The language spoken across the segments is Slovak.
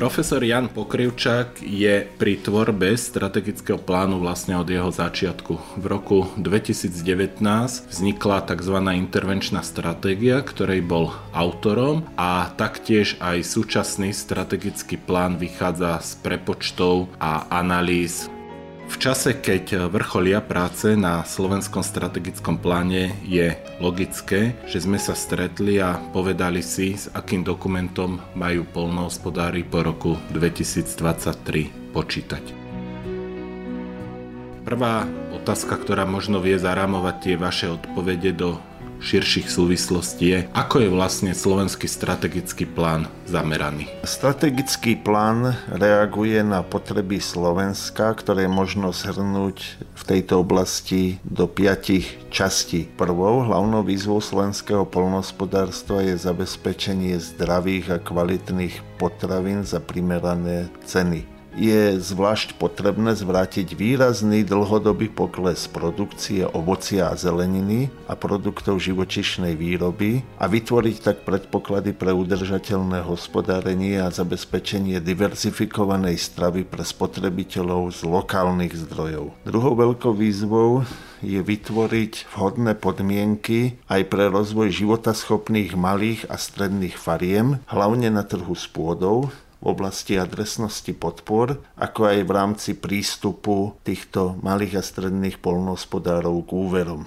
Profesor Jan Pokrivčák je pri tvorbe strategického plánu vlastne od jeho začiatku. V roku 2019 vznikla tzv. intervenčná stratégia, ktorej bol autorom a taktiež aj súčasný strategický plán vychádza z prepočtov a analýz v čase, keď vrcholia práce na slovenskom strategickom pláne, je logické, že sme sa stretli a povedali si, s akým dokumentom majú polnohospodári po roku 2023 počítať. Prvá otázka, ktorá možno vie zarámovať tie vaše odpovede do širších súvislostí je, ako je vlastne slovenský strategický plán zameraný. Strategický plán reaguje na potreby Slovenska, ktoré možno zhrnúť v tejto oblasti do piatich častí. Prvou hlavnou výzvou slovenského polnohospodárstva je zabezpečenie zdravých a kvalitných potravín za primerané ceny je zvlášť potrebné zvrátiť výrazný dlhodobý pokles produkcie ovocia a zeleniny a produktov živočišnej výroby a vytvoriť tak predpoklady pre udržateľné hospodárenie a zabezpečenie diverzifikovanej stravy pre spotrebiteľov z lokálnych zdrojov. Druhou veľkou výzvou je vytvoriť vhodné podmienky aj pre rozvoj životaschopných malých a stredných fariem, hlavne na trhu s pôdou, v oblasti adresnosti podpor, ako aj v rámci prístupu týchto malých a stredných polnohospodárov k úverom.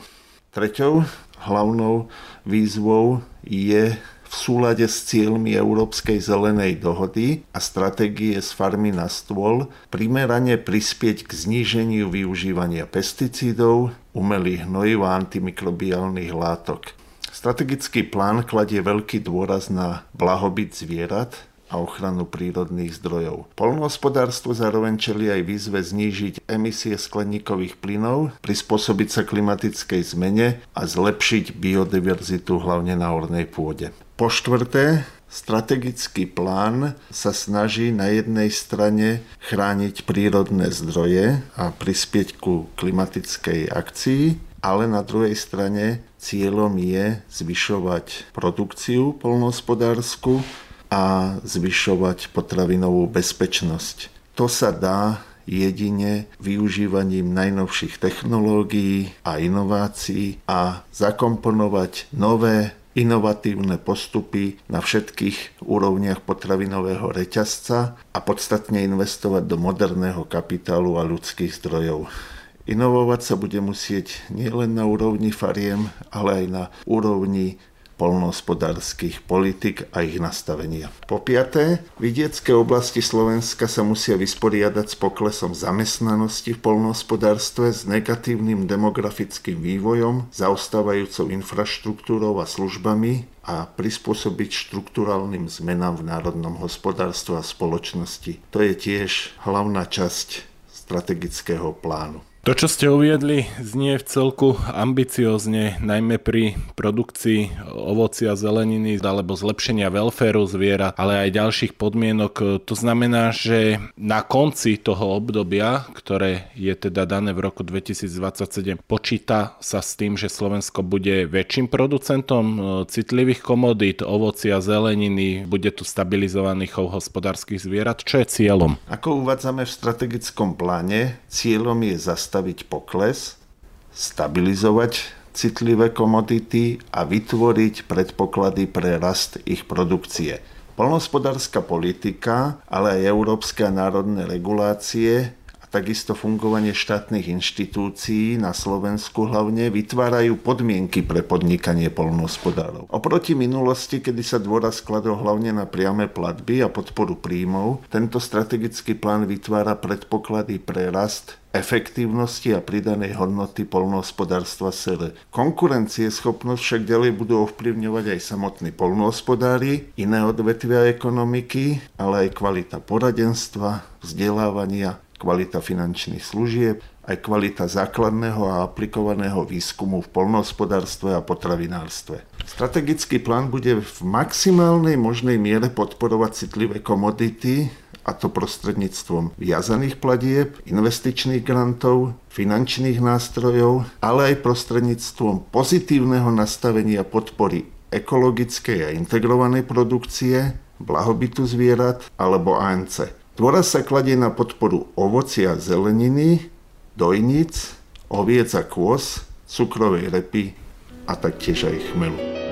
Treťou hlavnou výzvou je v súlade s cieľmi Európskej zelenej dohody a stratégie z farmy na stôl primerane prispieť k zníženiu využívania pesticídov, umelých hnojív a antimikrobiálnych látok. Strategický plán kladie veľký dôraz na blahobyt zvierat, a ochranu prírodných zdrojov. Polnohospodárstvo zároveň čeli aj výzve znížiť emisie skleníkových plynov, prispôsobiť sa klimatickej zmene a zlepšiť biodiverzitu hlavne na ornej pôde. Po štvrté, Strategický plán sa snaží na jednej strane chrániť prírodné zdroje a prispieť ku klimatickej akcii, ale na druhej strane cieľom je zvyšovať produkciu polnohospodárskú a zvyšovať potravinovú bezpečnosť. To sa dá jedine využívaním najnovších technológií a inovácií a zakomponovať nové inovatívne postupy na všetkých úrovniach potravinového reťazca a podstatne investovať do moderného kapitálu a ľudských zdrojov. Inovovať sa bude musieť nielen na úrovni fariem, ale aj na úrovni polnohospodárskych politik a ich nastavenia. Po piaté, vidiecké oblasti Slovenska sa musia vysporiadať s poklesom zamestnanosti v polnohospodárstve, s negatívnym demografickým vývojom, zaostávajúcou infraštruktúrou a službami a prispôsobiť štruktúralným zmenám v národnom hospodárstve a spoločnosti. To je tiež hlavná časť strategického plánu. To, čo ste uviedli, znie v celku ambiciozne, najmä pri produkcii ovocia, zeleniny alebo zlepšenia welféru zviera, ale aj ďalších podmienok. To znamená, že na konci toho obdobia, ktoré je teda dané v roku 2027, počíta sa s tým, že Slovensko bude väčším producentom e, citlivých komodít, ovocia, zeleniny, bude tu stabilizovaný chov hospodárskych zvierat. Čo je cieľom? Ako uvádzame v strategickom pláne, cieľom je zastaviť zastaviť pokles, stabilizovať citlivé komodity a vytvoriť predpoklady pre rast ich produkcie. Polnospodárska politika, ale aj európske národné regulácie takisto fungovanie štátnych inštitúcií na Slovensku hlavne vytvárajú podmienky pre podnikanie polnohospodárov. Oproti minulosti, kedy sa dôraz skladol hlavne na priame platby a podporu príjmov, tento strategický plán vytvára predpoklady pre rast efektívnosti a pridanej hodnoty polnohospodárstva. Konkurencie schopnosť však ďalej budú ovplyvňovať aj samotní polnohospodári, iné odvetvia ekonomiky, ale aj kvalita poradenstva, vzdelávania, kvalita finančných služieb, aj kvalita základného a aplikovaného výskumu v polnohospodárstve a potravinárstve. Strategický plán bude v maximálnej možnej miere podporovať citlivé komodity, a to prostredníctvom viazaných platieb, investičných grantov, finančných nástrojov, ale aj prostredníctvom pozitívneho nastavenia podpory ekologickej a integrovanej produkcie, blahobytu zvierat alebo ANC. Dôraz sa kladie na podporu ovocia a zeleniny, dojnic, oviec a kôz, cukrovej repy a taktiež aj chmelu.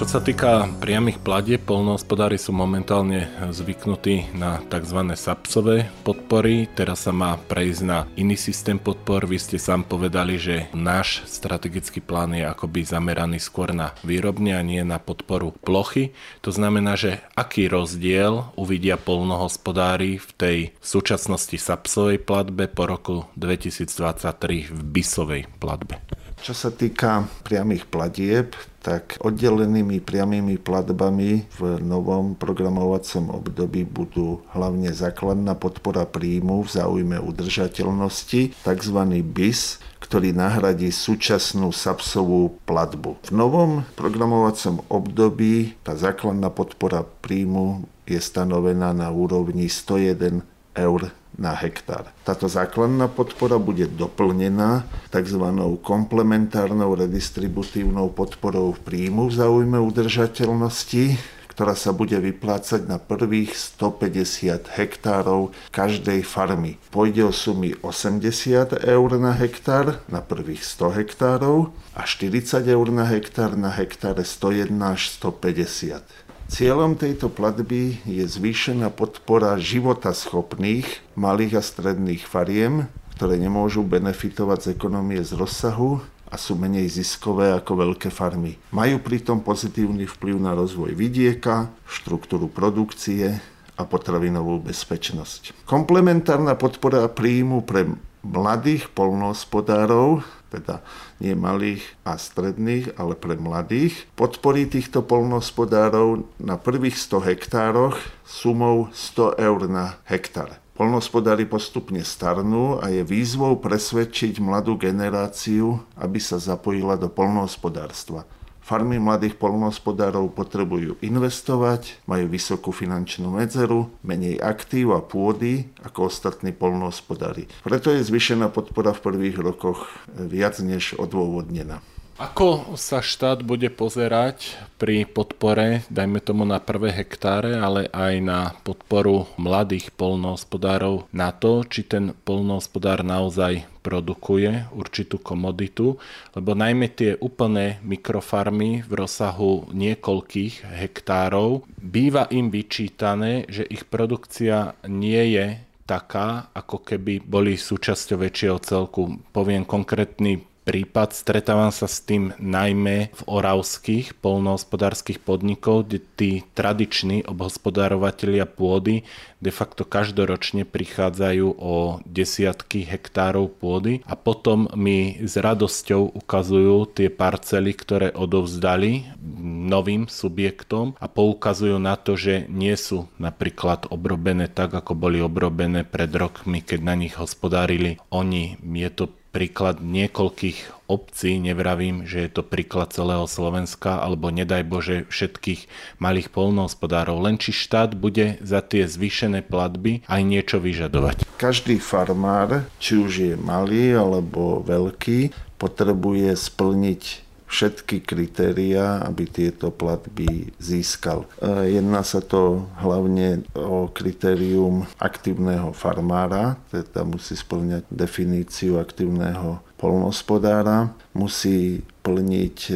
Čo sa týka priamých platieb, polnohospodári sú momentálne zvyknutí na tzv. SAPSové podpory. Teraz sa má prejsť na iný systém podpor. Vy ste sám povedali, že náš strategický plán je akoby zameraný skôr na výrobne a nie na podporu plochy. To znamená, že aký rozdiel uvidia polnohospodári v tej súčasnosti SAPSovej platbe po roku 2023 v BISovej platbe? Čo sa týka priamých platieb, tak oddelenými priamými platbami v novom programovacom období budú hlavne základná podpora príjmu v záujme udržateľnosti, tzv. BIS, ktorý nahradí súčasnú SAPSovú platbu. V novom programovacom období tá základná podpora príjmu je stanovená na úrovni 101 eur na hektár. Táto základná podpora bude doplnená tzv. komplementárnou redistributívnou podporou príjmu v záujme udržateľnosti, ktorá sa bude vyplácať na prvých 150 hektárov každej farmy. Pôjde o sumy 80 eur na hektár na prvých 100 hektárov a 40 eur na hektár na hektáre 101 až 150. Cieľom tejto platby je zvýšená podpora života schopných malých a stredných fariem, ktoré nemôžu benefitovať z ekonomie z rozsahu a sú menej ziskové ako veľké farmy. Majú pritom pozitívny vplyv na rozvoj vidieka, štruktúru produkcie a potravinovú bezpečnosť. Komplementárna podpora príjmu pre mladých polnohospodárov teda nie malých a stredných, ale pre mladých. Podporí týchto polnohospodárov na prvých 100 hektároch sumou 100 eur na hektár. Polnohospodári postupne starnú a je výzvou presvedčiť mladú generáciu, aby sa zapojila do polnohospodárstva. Farmy mladých polnohospodárov potrebujú investovať, majú vysokú finančnú medzeru, menej aktív a pôdy ako ostatní polnohospodári. Preto je zvyšená podpora v prvých rokoch viac než odôvodnená. Ako sa štát bude pozerať pri podpore, dajme tomu na prvé hektáre, ale aj na podporu mladých polnohospodárov na to, či ten polnohospodár naozaj produkuje určitú komoditu, lebo najmä tie úplné mikrofarmy v rozsahu niekoľkých hektárov býva im vyčítané, že ich produkcia nie je taká, ako keby boli súčasťou väčšieho celku. Poviem konkrétny prípad. Stretávam sa s tým najmä v oravských polnohospodárskych podnikov, kde tí tradiční obhospodárovateľia pôdy de facto každoročne prichádzajú o desiatky hektárov pôdy a potom mi s radosťou ukazujú tie parcely, ktoré odovzdali novým subjektom a poukazujú na to, že nie sú napríklad obrobené tak, ako boli obrobené pred rokmi, keď na nich hospodárili oni. Je to príklad niekoľkých obcí, nevravím, že je to príklad celého Slovenska, alebo nedaj Bože všetkých malých polnohospodárov, len či štát bude za tie zvýšené platby aj niečo vyžadovať. Každý farmár, či už je malý alebo veľký, potrebuje splniť všetky kritériá, aby tieto platby získal. E, jedná sa to hlavne o kritérium aktívneho farmára, teda musí splňať definíciu aktívneho polnospodára, musí plniť, e,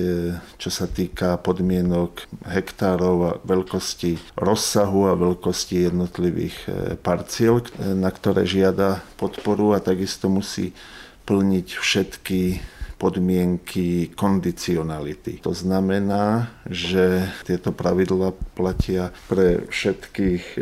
čo sa týka podmienok hektárov a veľkosti rozsahu a veľkosti jednotlivých e, parciel, na ktoré žiada podporu a takisto musí plniť všetky podmienky kondicionality. To znamená, že tieto pravidla platia pre všetkých e,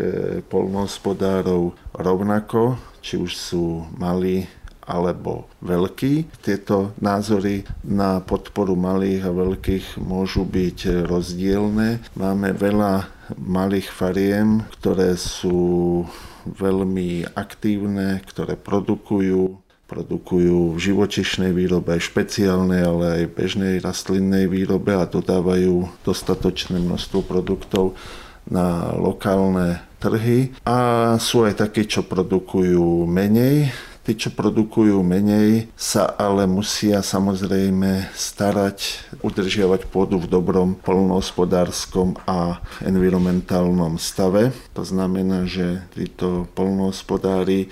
polnohospodárov rovnako, či už sú malí alebo veľkí. Tieto názory na podporu malých a veľkých môžu byť rozdielne. Máme veľa malých fariem, ktoré sú veľmi aktívne, ktoré produkujú produkujú v živočišnej výrobe, špeciálnej, ale aj bežnej rastlinnej výrobe a dodávajú dostatočné množstvo produktov na lokálne trhy a sú aj takí, čo produkujú menej Tí, čo produkujú menej, sa ale musia samozrejme starať, udržiavať pôdu v dobrom polnohospodárskom a environmentálnom stave. To znamená, že títo polnohospodári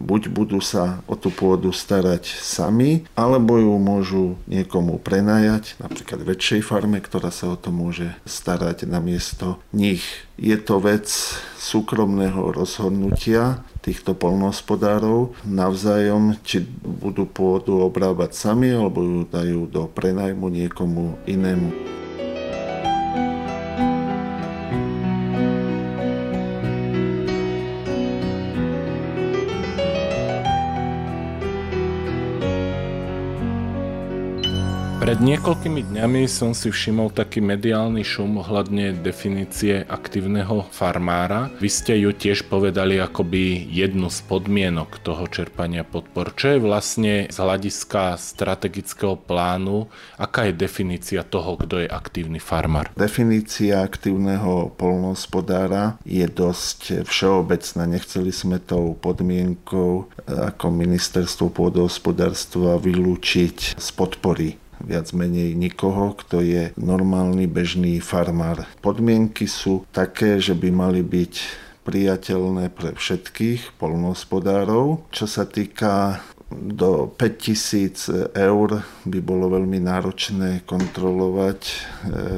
buď budú sa o tú pôdu starať sami, alebo ju môžu niekomu prenajať, napríklad väčšej farme, ktorá sa o to môže starať na miesto nich. Je to vec súkromného rozhodnutia týchto polnohospodárov navzájom, či budú pôdu obrábať sami, alebo ju dajú do prenajmu niekomu inému. Pred niekoľkými dňami som si všimol taký mediálny šum ohľadne definície aktívneho farmára. Vy ste ju tiež povedali akoby jednu z podmienok toho čerpania podpor. Čo je vlastne z hľadiska strategického plánu, aká je definícia toho, kto je aktívny farmár? Definícia aktívneho polnohospodára je dosť všeobecná. Nechceli sme tou podmienkou ako ministerstvo pôdohospodárstva vylúčiť z podpory viac menej nikoho, kto je normálny bežný farmár. Podmienky sú také, že by mali byť priateľné pre všetkých polnohospodárov. Čo sa týka do 5000 eur by bolo veľmi náročné kontrolovať e,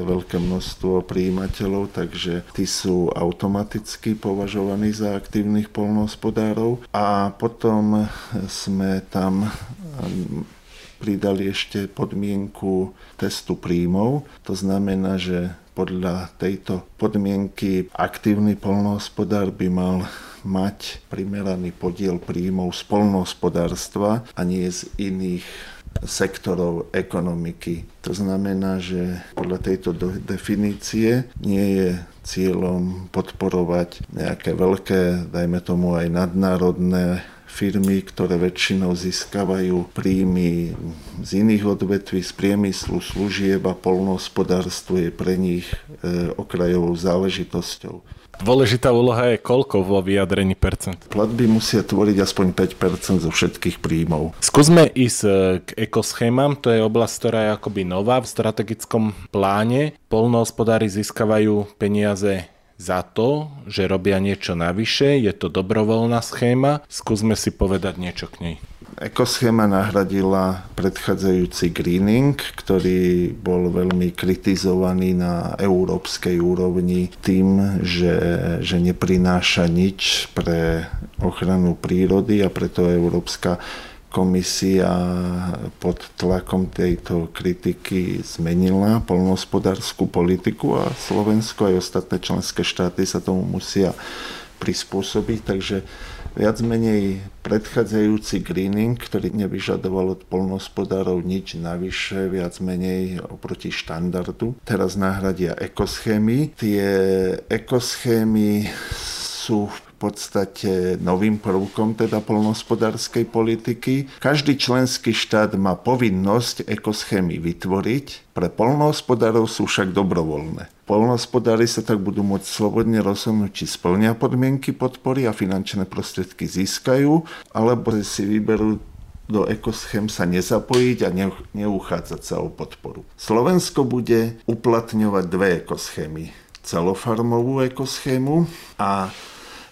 veľké množstvo príjimateľov, takže tí sú automaticky považovaní za aktívnych polnohospodárov. A potom sme tam pridali ešte podmienku testu príjmov. To znamená, že podľa tejto podmienky aktívny polnohospodár by mal mať primeraný podiel príjmov z polnohospodárstva a nie z iných sektorov ekonomiky. To znamená, že podľa tejto definície nie je cieľom podporovať nejaké veľké, dajme tomu aj nadnárodné firmy, ktoré väčšinou získavajú príjmy z iných odvetví, z priemyslu, služieb a polnohospodárstvo je pre nich e, okrajovou záležitosťou. Dôležitá úloha je koľko vo vyjadrení percent? Platby musia tvoriť aspoň 5% zo všetkých príjmov. Skúsme ísť e, k ekoschémam, to je oblasť, ktorá je akoby nová v strategickom pláne. Polnohospodári získavajú peniaze za to, že robia niečo navyše, je to dobrovoľná schéma, skúsme si povedať niečo k nej. Ekoschéma nahradila predchádzajúci greening, ktorý bol veľmi kritizovaný na európskej úrovni tým, že, že neprináša nič pre ochranu prírody a preto Európska komisia pod tlakom tejto kritiky zmenila polnohospodárskú politiku a Slovensko aj ostatné členské štáty sa tomu musia prispôsobiť, takže viac menej predchádzajúci greening, ktorý nevyžadoval od polnohospodárov nič navyše, viac menej oproti štandardu. Teraz nahradia ekoschémy. Tie ekoschémy sú v podstate novým prvkom teda polnohospodárskej politiky. Každý členský štát má povinnosť ekoschémy vytvoriť, pre polnohospodárov sú však dobrovoľné. Polnohospodári sa tak budú môcť slobodne rozhodnúť, či splnia podmienky podpory a finančné prostriedky získajú, alebo si vyberú do ekoschém sa nezapojiť a neuchádzať sa o podporu. Slovensko bude uplatňovať dve ekoschémy. Celofarmovú ekoschému a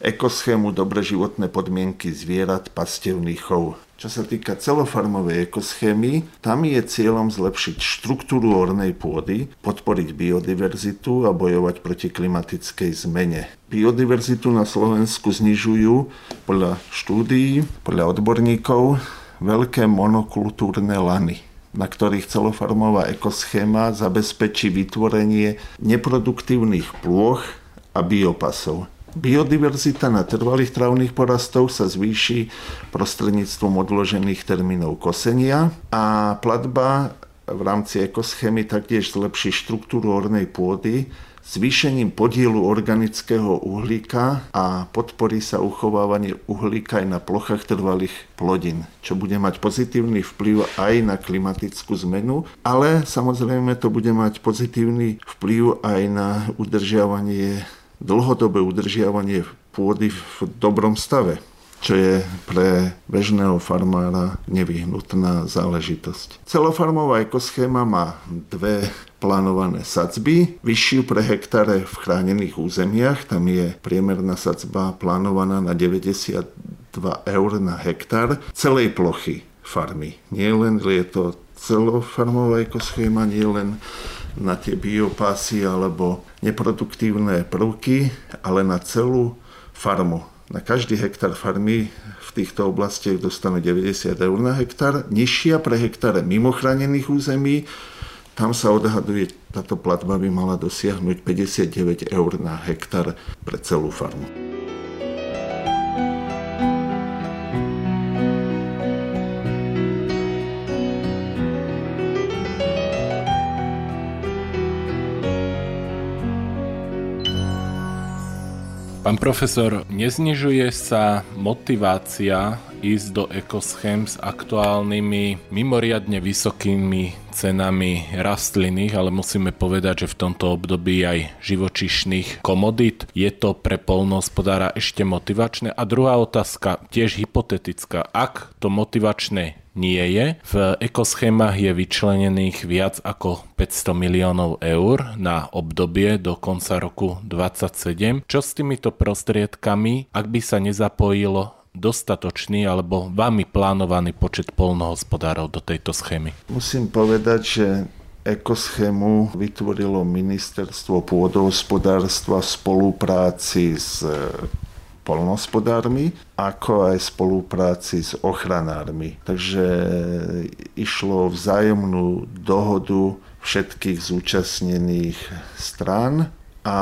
ekoschému dobre životné podmienky zvierat, pastevný chov. Čo sa týka celofarmovej ekoschémy, tam je cieľom zlepšiť štruktúru ornej pôdy, podporiť biodiverzitu a bojovať proti klimatickej zmene. Biodiverzitu na Slovensku znižujú podľa štúdií, podľa odborníkov, veľké monokultúrne lany na ktorých celofarmová ekoschéma zabezpečí vytvorenie neproduktívnych plôch a biopasov. Biodiverzita na trvalých trávnych porastov sa zvýši prostredníctvom odložených termínov kosenia a platba v rámci ekoschémy taktiež zlepší štruktúru ornej pôdy zvýšením podielu organického uhlíka a podporí sa uchovávanie uhlíka aj na plochách trvalých plodín, čo bude mať pozitívny vplyv aj na klimatickú zmenu, ale samozrejme to bude mať pozitívny vplyv aj na udržiavanie dlhodobé udržiavanie pôdy v dobrom stave čo je pre bežného farmára nevyhnutná záležitosť. Celofarmová ekoschéma má dve plánované sadzby, vyššiu pre hektare v chránených územiach, tam je priemerná sadzba plánovaná na 92 eur na hektár celej plochy farmy. Nie len je to celofarmová ekoschéma, nie len na tie biopásy alebo neproduktívne prvky, ale na celú farmu. Na každý hektár farmy v týchto oblastiach dostanú 90 eur na hektár. Nižšia pre hektáre mimo chránených území, tam sa odhaduje, táto platba by mala dosiahnuť 59 eur na hektár pre celú farmu. Pán profesor, neznižuje sa motivácia ísť do ekoschém s aktuálnymi mimoriadne vysokými cenami rastlinných, ale musíme povedať, že v tomto období aj živočišných komodít. Je to pre polnohospodára ešte motivačné? A druhá otázka, tiež hypotetická. Ak to motivačné nie je. V ekoschémach je vyčlenených viac ako 500 miliónov eur na obdobie do konca roku 2027. Čo s týmito prostriedkami, ak by sa nezapojilo dostatočný alebo vami plánovaný počet polnohospodárov do tejto schémy? Musím povedať, že ekoschému vytvorilo ministerstvo pôdohospodárstva v spolupráci s polnospodármi, ako aj spolupráci s ochranármi. Takže išlo vzájomnú dohodu všetkých zúčastnených strán a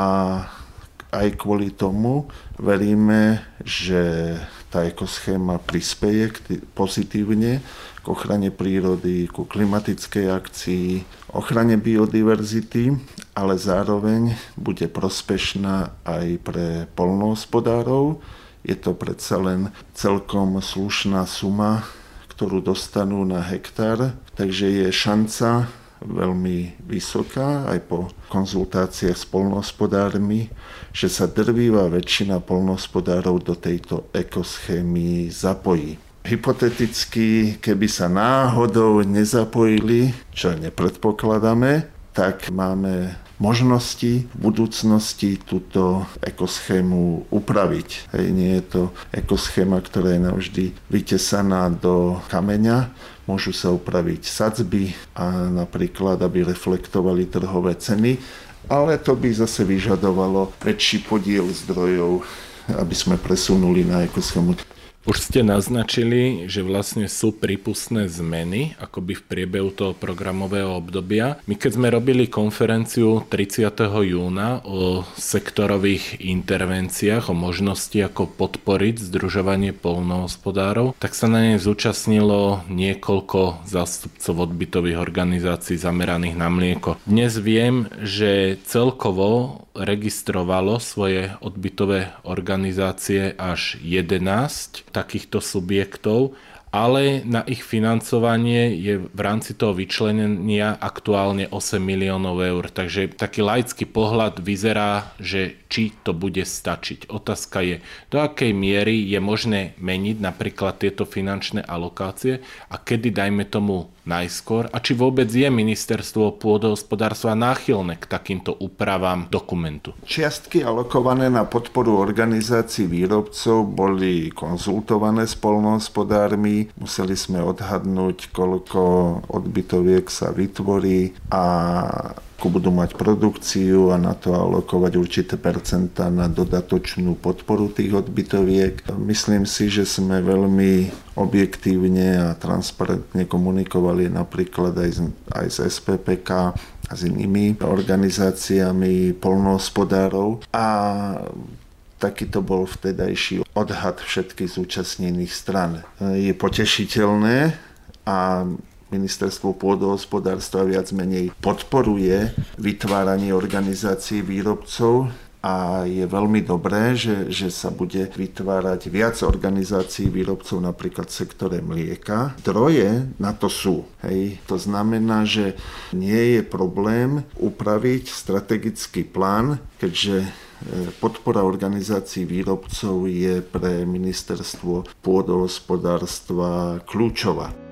aj kvôli tomu veríme, že tá ekoschéma prispieje pozitívne k ochrane prírody, ku klimatickej akcii, ochrane biodiverzity ale zároveň bude prospešná aj pre polnohospodárov. Je to predsa len celkom slušná suma, ktorú dostanú na hektár, takže je šanca veľmi vysoká aj po konzultáciách s polnohospodármi, že sa drvíva väčšina polnohospodárov do tejto ekoschémy zapojí. Hypoteticky, keby sa náhodou nezapojili, čo nepredpokladáme, tak máme možnosti v budúcnosti túto ekoschému upraviť. Hej, nie je to ekoschéma, ktorá je navždy vytesaná do kameňa, môžu sa upraviť sadzby a napríklad, aby reflektovali trhové ceny, ale to by zase vyžadovalo väčší podiel zdrojov, aby sme presunuli na ekoschému. Už ste naznačili, že vlastne sú prípustné zmeny akoby v priebehu toho programového obdobia. My keď sme robili konferenciu 30. júna o sektorových intervenciách, o možnosti ako podporiť združovanie polnohospodárov, tak sa na nej zúčastnilo niekoľko zástupcov odbytových organizácií zameraných na mlieko. Dnes viem, že celkovo registrovalo svoje odbytové organizácie až 11 takýchto subjektov ale na ich financovanie je v rámci toho vyčlenenia aktuálne 8 miliónov eur. Takže taký laický pohľad vyzerá, že či to bude stačiť. Otázka je, do akej miery je možné meniť napríklad tieto finančné alokácie a kedy dajme tomu najskôr a či vôbec je ministerstvo pôdohospodárstva náchylné k takýmto úpravám dokumentu. Čiastky alokované na podporu organizácií výrobcov boli konzultované s polnohospodármi museli sme odhadnúť, koľko odbytoviek sa vytvorí a ako budú mať produkciu a na to alokovať určité percentá na dodatočnú podporu tých odbytoviek. Myslím si, že sme veľmi objektívne a transparentne komunikovali napríklad aj z, aj z SPPK a s inými organizáciami polnohospodárov a Takýto bol vtedajší odhad všetkých zúčastnených stran. Je potešiteľné a ministerstvo pôdohospodárstva viac menej podporuje vytváranie organizácií výrobcov a je veľmi dobré, že, že sa bude vytvárať viac organizácií výrobcov napríklad v sektore mlieka. Zdroje na to sú. Hej. To znamená, že nie je problém upraviť strategický plán, keďže podpora organizácií výrobcov je pre ministerstvo pôdohospodárstva kľúčová.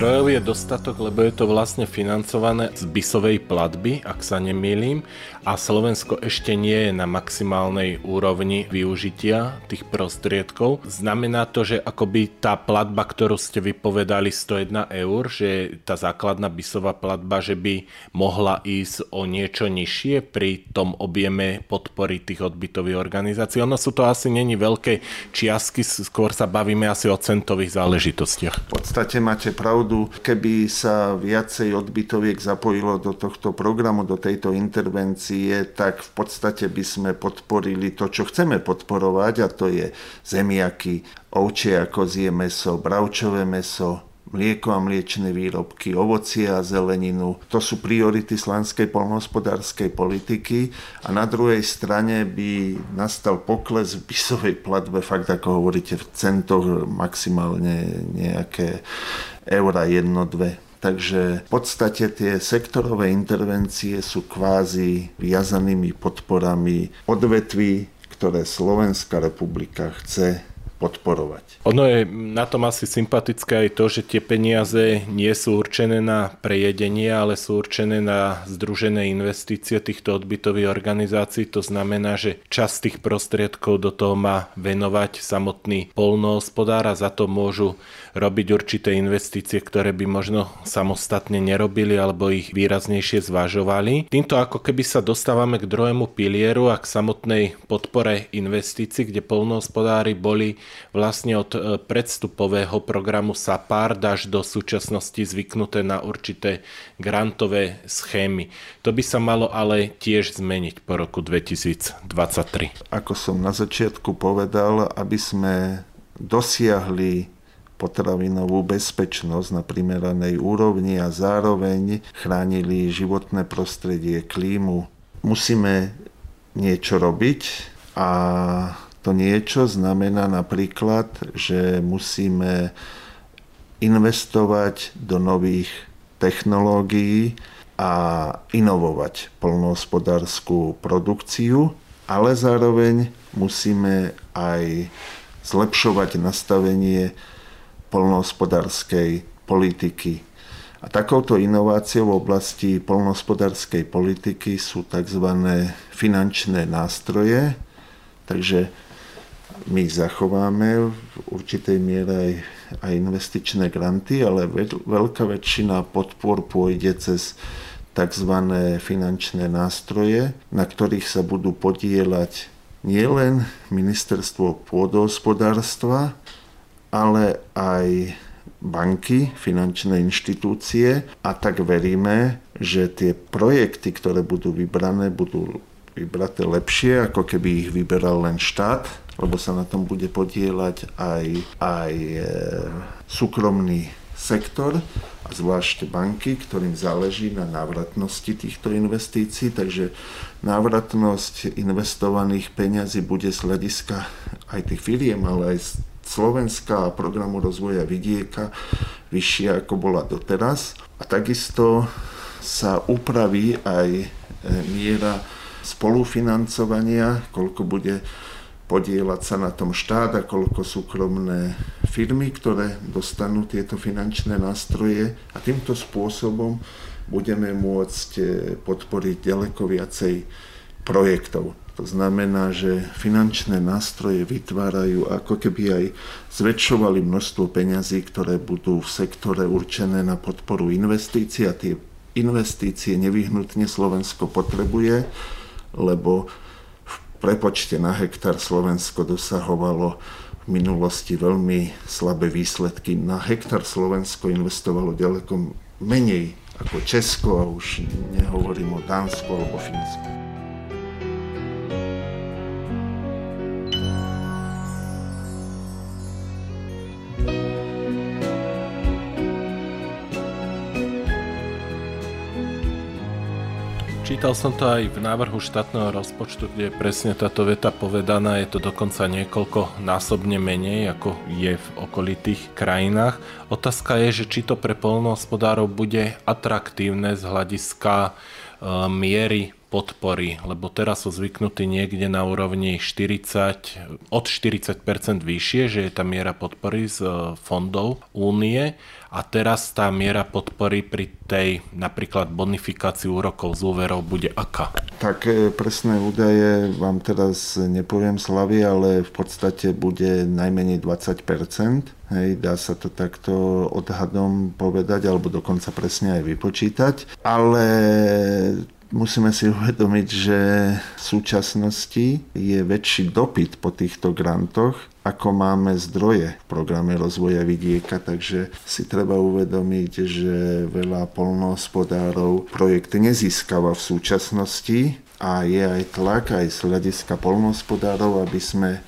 Zdrojov je dostatok, lebo je to vlastne financované z bisovej platby, ak sa nemýlim, a Slovensko ešte nie je na maximálnej úrovni využitia tých prostriedkov. Znamená to, že akoby tá platba, ktorú ste vypovedali 101 eur, že tá základná bisová platba, že by mohla ísť o niečo nižšie pri tom objeme podpory tých odbytových organizácií. Ono sú to asi není veľké čiastky, skôr sa bavíme asi o centových záležitostiach. V podstate máte pravdu pravdu, keby sa viacej odbytoviek zapojilo do tohto programu, do tejto intervencie, tak v podstate by sme podporili to, čo chceme podporovať a to je zemiaky, ovčie a kozie meso, bravčové meso, mlieko a mliečne výrobky, ovocie a zeleninu. To sú priority slovenskej polnohospodárskej politiky a na druhej strane by nastal pokles v bisovej platbe, fakt ako hovoríte, v centoch maximálne nejaké eura jedno, dve. Takže v podstate tie sektorové intervencie sú kvázi viazanými podporami odvetví, ktoré Slovenská republika chce podporovať. Ono je na tom asi sympatické aj to, že tie peniaze nie sú určené na prejedenie, ale sú určené na združené investície týchto odbytových organizácií. To znamená, že časť tých prostriedkov do toho má venovať samotný polnohospodár a za to môžu robiť určité investície, ktoré by možno samostatne nerobili alebo ich výraznejšie zvažovali. Týmto ako keby sa dostávame k druhému pilieru a k samotnej podpore investícií, kde polnohospodári boli vlastne od e, predstupového programu SAPARD až do súčasnosti zvyknuté na určité grantové schémy. To by sa malo ale tiež zmeniť po roku 2023. Ako som na začiatku povedal, aby sme dosiahli potravinovú bezpečnosť na primeranej úrovni a zároveň chránili životné prostredie, klímu. Musíme niečo robiť a to niečo znamená napríklad, že musíme investovať do nových technológií a inovovať polnohospodárskú produkciu, ale zároveň musíme aj zlepšovať nastavenie polnohospodárskej politiky. A takouto inováciou v oblasti polnohospodárskej politiky sú tzv. finančné nástroje, takže my zachováme v určitej miere aj, aj investičné granty, ale veľká väčšina podpor pôjde cez tzv. finančné nástroje, na ktorých sa budú podielať nielen ministerstvo pôdohospodárstva, ale aj banky, finančné inštitúcie a tak veríme, že tie projekty, ktoré budú vybrané, budú vybraté lepšie, ako keby ich vyberal len štát, lebo sa na tom bude podielať aj, aj e, súkromný sektor a zvlášť banky, ktorým záleží na návratnosti týchto investícií, takže návratnosť investovaných peňazí bude z hľadiska aj tých firiem, ale aj z Slovenska a programu rozvoja vidieka vyššia ako bola doteraz. A takisto sa upraví aj e, miera spolufinancovania, koľko bude podielať sa na tom štát a koľko súkromné firmy, ktoré dostanú tieto finančné nástroje a týmto spôsobom budeme môcť e, podporiť ďaleko viacej projektov. To znamená, že finančné nástroje vytvárajú ako keby aj zväčšovali množstvo peňazí, ktoré budú v sektore určené na podporu investícií a tie investície nevyhnutne Slovensko potrebuje, lebo v prepočte na hektár Slovensko dosahovalo v minulosti veľmi slabé výsledky. Na hektár Slovensko investovalo ďaleko menej ako Česko a už nehovorím o Dánsku alebo Fínsku. Čítal som to aj v návrhu štátneho rozpočtu, kde je presne táto veta povedaná, je to dokonca niekoľko násobne menej, ako je v okolitých krajinách. Otázka je, že či to pre polnohospodárov bude atraktívne z hľadiska e, miery podpory, lebo teraz sú zvyknutí niekde na úrovni 40, od 40% vyššie, že je tá miera podpory z e, fondov únie a teraz tá miera podpory pri tej napríklad bonifikácii úrokov z úverov bude aká? Tak presné údaje vám teraz nepoviem slavy, ale v podstate bude najmenej 20%. Hej, dá sa to takto odhadom povedať, alebo dokonca presne aj vypočítať. Ale Musíme si uvedomiť, že v súčasnosti je väčší dopyt po týchto grantoch, ako máme zdroje v programe rozvoja vidieka, takže si treba uvedomiť, že veľa polnohospodárov projekt nezískava v súčasnosti a je aj tlak aj z hľadiska polnohospodárov, aby sme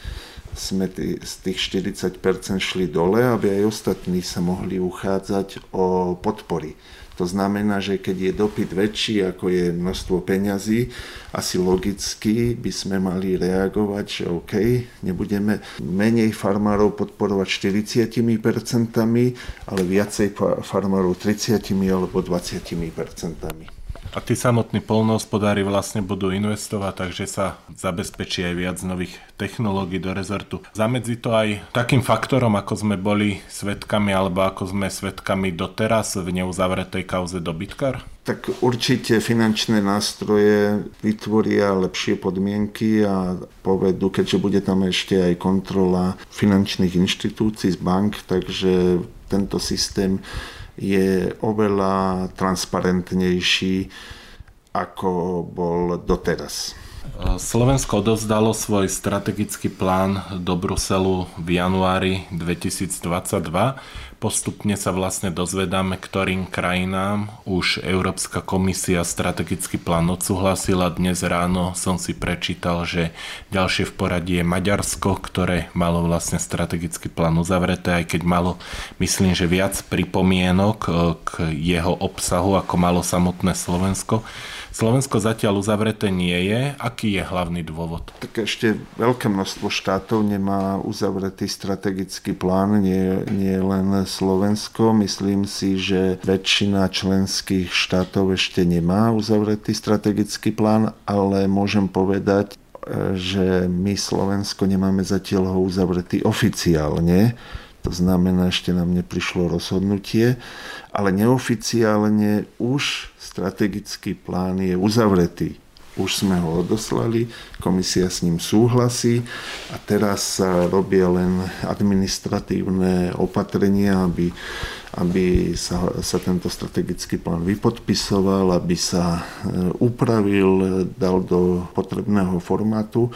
sme tý, z tých 40% šli dole, aby aj ostatní sa mohli uchádzať o podpory. To znamená, že keď je dopyt väčší, ako je množstvo peňazí, asi logicky by sme mali reagovať, že OK, nebudeme menej farmárov podporovať 40%, ale viacej farmárov 30 alebo 20%. A tí samotní polnohospodári vlastne budú investovať, takže sa zabezpečí aj viac nových technológií do rezortu. Zamedzi to aj takým faktorom, ako sme boli svetkami, alebo ako sme svetkami doteraz v neuzavretej kauze dobytkar? Tak určite finančné nástroje vytvoria lepšie podmienky a povedú, keďže bude tam ešte aj kontrola finančných inštitúcií z bank, takže tento systém je oveľa transparentnejší ako bol doteraz. Slovensko odovzdalo svoj strategický plán do Bruselu v januári 2022. Postupne sa vlastne dozvedáme, ktorým krajinám už Európska komisia strategický plán odsúhlasila. Dnes ráno som si prečítal, že ďalšie v poradí je Maďarsko, ktoré malo vlastne strategický plán uzavreté, aj keď malo, myslím, že viac pripomienok e, k jeho obsahu, ako malo samotné Slovensko. Slovensko zatiaľ uzavreté nie je. Aký je hlavný dôvod? Tak ešte veľké množstvo štátov nemá uzavretý strategický plán, nie, nie len Slovensko. Myslím si, že väčšina členských štátov ešte nemá uzavretý strategický plán, ale môžem povedať, že my Slovensko nemáme zatiaľ ho uzavretý oficiálne. To znamená, ešte nám neprišlo rozhodnutie, ale neoficiálne už strategický plán je uzavretý. Už sme ho odoslali, komisia s ním súhlasí a teraz sa robia len administratívne opatrenia, aby, aby sa, sa tento strategický plán vypodpisoval, aby sa e, upravil, dal do potrebného formátu,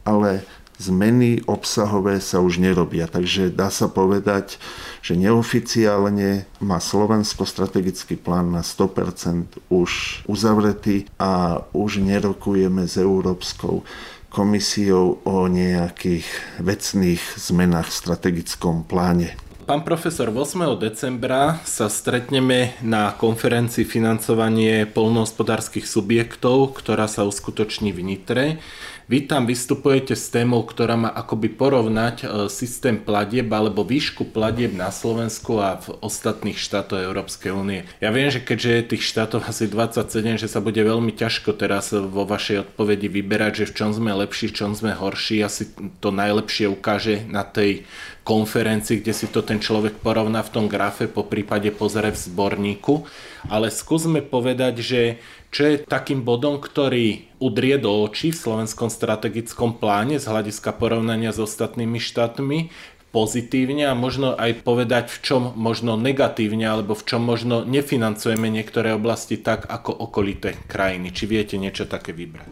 ale zmeny obsahové sa už nerobia. Takže dá sa povedať, že neoficiálne má Slovensko strategický plán na 100% už uzavretý a už nerokujeme s Európskou komisiou o nejakých vecných zmenách v strategickom pláne. Pán profesor, 8. decembra sa stretneme na konferencii financovanie polnohospodárskych subjektov, ktorá sa uskutoční v Nitre. Vy tam vystupujete s témou, ktorá má akoby porovnať e, systém platieb alebo výšku platieb na Slovensku a v ostatných štátoch Európskej únie. Ja viem, že keďže je tých štátov asi 27, že sa bude veľmi ťažko teraz vo vašej odpovedi vyberať, že v čom sme lepší, v čom sme horší. Asi to najlepšie ukáže na tej konferencii, kde si to ten človek porovná v tom grafe, po prípade pozrie v zborníku. Ale skúsme povedať, že čo je takým bodom, ktorý udrie do očí v slovenskom strategickom pláne z hľadiska porovnania s ostatnými štátmi pozitívne a možno aj povedať, v čom možno negatívne alebo v čom možno nefinancujeme niektoré oblasti tak ako okolité krajiny. Či viete niečo také vybrať?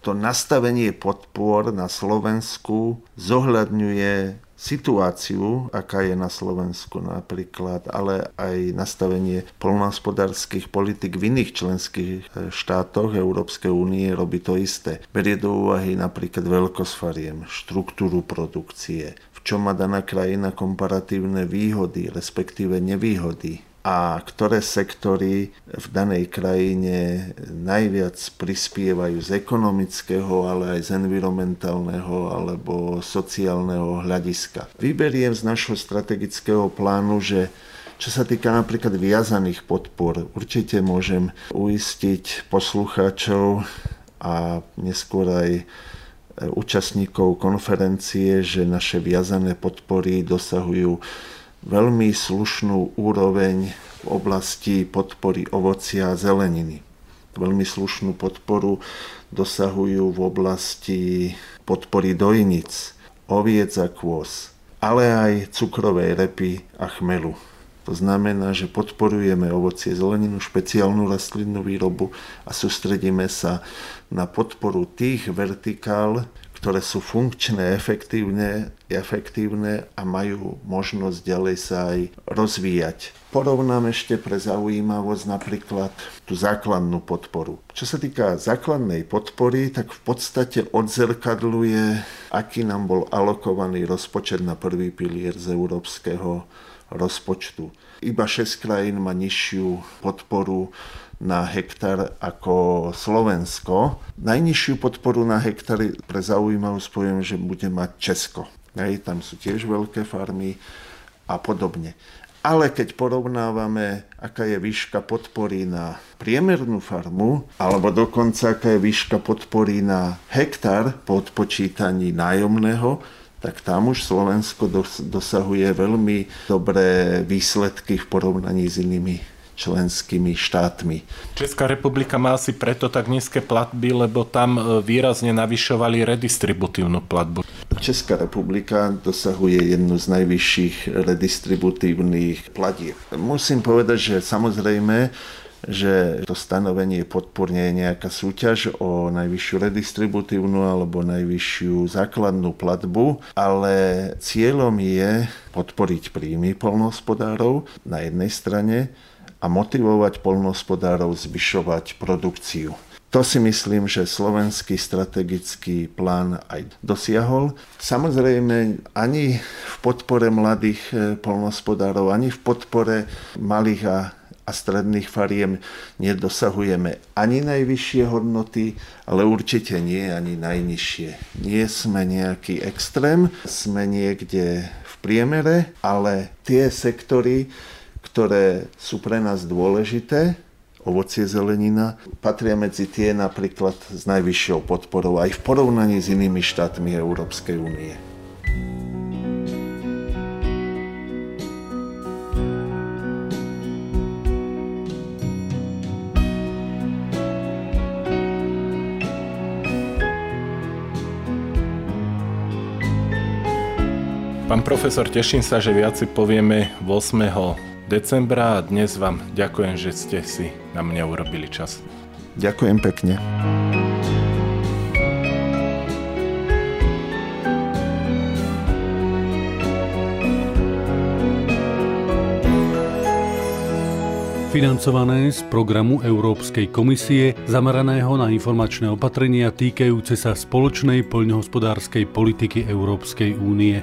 To nastavenie podpor na Slovensku zohľadňuje situáciu, aká je na Slovensku napríklad, ale aj nastavenie polnohospodárskych politik v iných členských e, štátoch Európskej únie robí to isté. Berie do úvahy napríklad veľkosť fariem, štruktúru produkcie, v čom má daná krajina komparatívne výhody, respektíve nevýhody a ktoré sektory v danej krajine najviac prispievajú z ekonomického, ale aj z environmentálneho alebo sociálneho hľadiska. Vyberiem z našho strategického plánu, že čo sa týka napríklad viazaných podpor, určite môžem uistiť poslucháčov a neskôr aj účastníkov konferencie, že naše viazané podpory dosahujú veľmi slušnú úroveň v oblasti podpory ovocia a zeleniny. Veľmi slušnú podporu dosahujú v oblasti podpory dojnic, oviec a kôz, ale aj cukrovej repy a chmelu. To znamená, že podporujeme ovocie, zeleninu, špeciálnu rastlinnú výrobu a sústredíme sa na podporu tých vertikál, ktoré sú funkčné, efektívne, efektívne a majú možnosť ďalej sa aj rozvíjať. Porovnám ešte pre zaujímavosť napríklad tú základnú podporu. Čo sa týka základnej podpory, tak v podstate odzrkadluje, aký nám bol alokovaný rozpočet na prvý pilier z európskeho rozpočtu. Iba 6 krajín má nižšiu podporu na hektar ako Slovensko. Najnižšiu podporu na hektary pre zaujímavosť poviem, že bude mať Česko. Hej, tam sú tiež veľké farmy a podobne. Ale keď porovnávame, aká je výška podpory na priemernú farmu, alebo dokonca aká je výška podpory na hektár po odpočítaní nájomného, tak tam už Slovensko dosahuje veľmi dobré výsledky v porovnaní s inými členskými štátmi. Česká republika má asi preto tak nízke platby, lebo tam e, výrazne navyšovali redistributívnu platbu. Česká republika dosahuje jednu z najvyšších redistributívnych platieb. Musím povedať, že samozrejme, že to stanovenie podpor nie je nejaká súťaž o najvyššiu redistributívnu alebo najvyššiu základnú platbu, ale cieľom je podporiť príjmy polnohospodárov na jednej strane a motivovať polnohospodárov zvyšovať produkciu. To si myslím, že slovenský strategický plán aj dosiahol. Samozrejme, ani v podpore mladých eh, polnohospodárov, ani v podpore malých a a stredných fariem nedosahujeme ani najvyššie hodnoty, ale určite nie ani najnižšie. Nie sme nejaký extrém, sme niekde v priemere, ale tie sektory, ktoré sú pre nás dôležité, ovocie, zelenina, patria medzi tie napríklad s najvyššou podporou aj v porovnaní s inými štátmi Európskej únie. Pán profesor, teším sa, že viac si povieme 8 decembra a dnes vám ďakujem, že ste si na mňa urobili čas. Ďakujem pekne. financované z programu Európskej komisie zameraného na informačné opatrenia týkajúce sa spoločnej poľnohospodárskej politiky Európskej únie.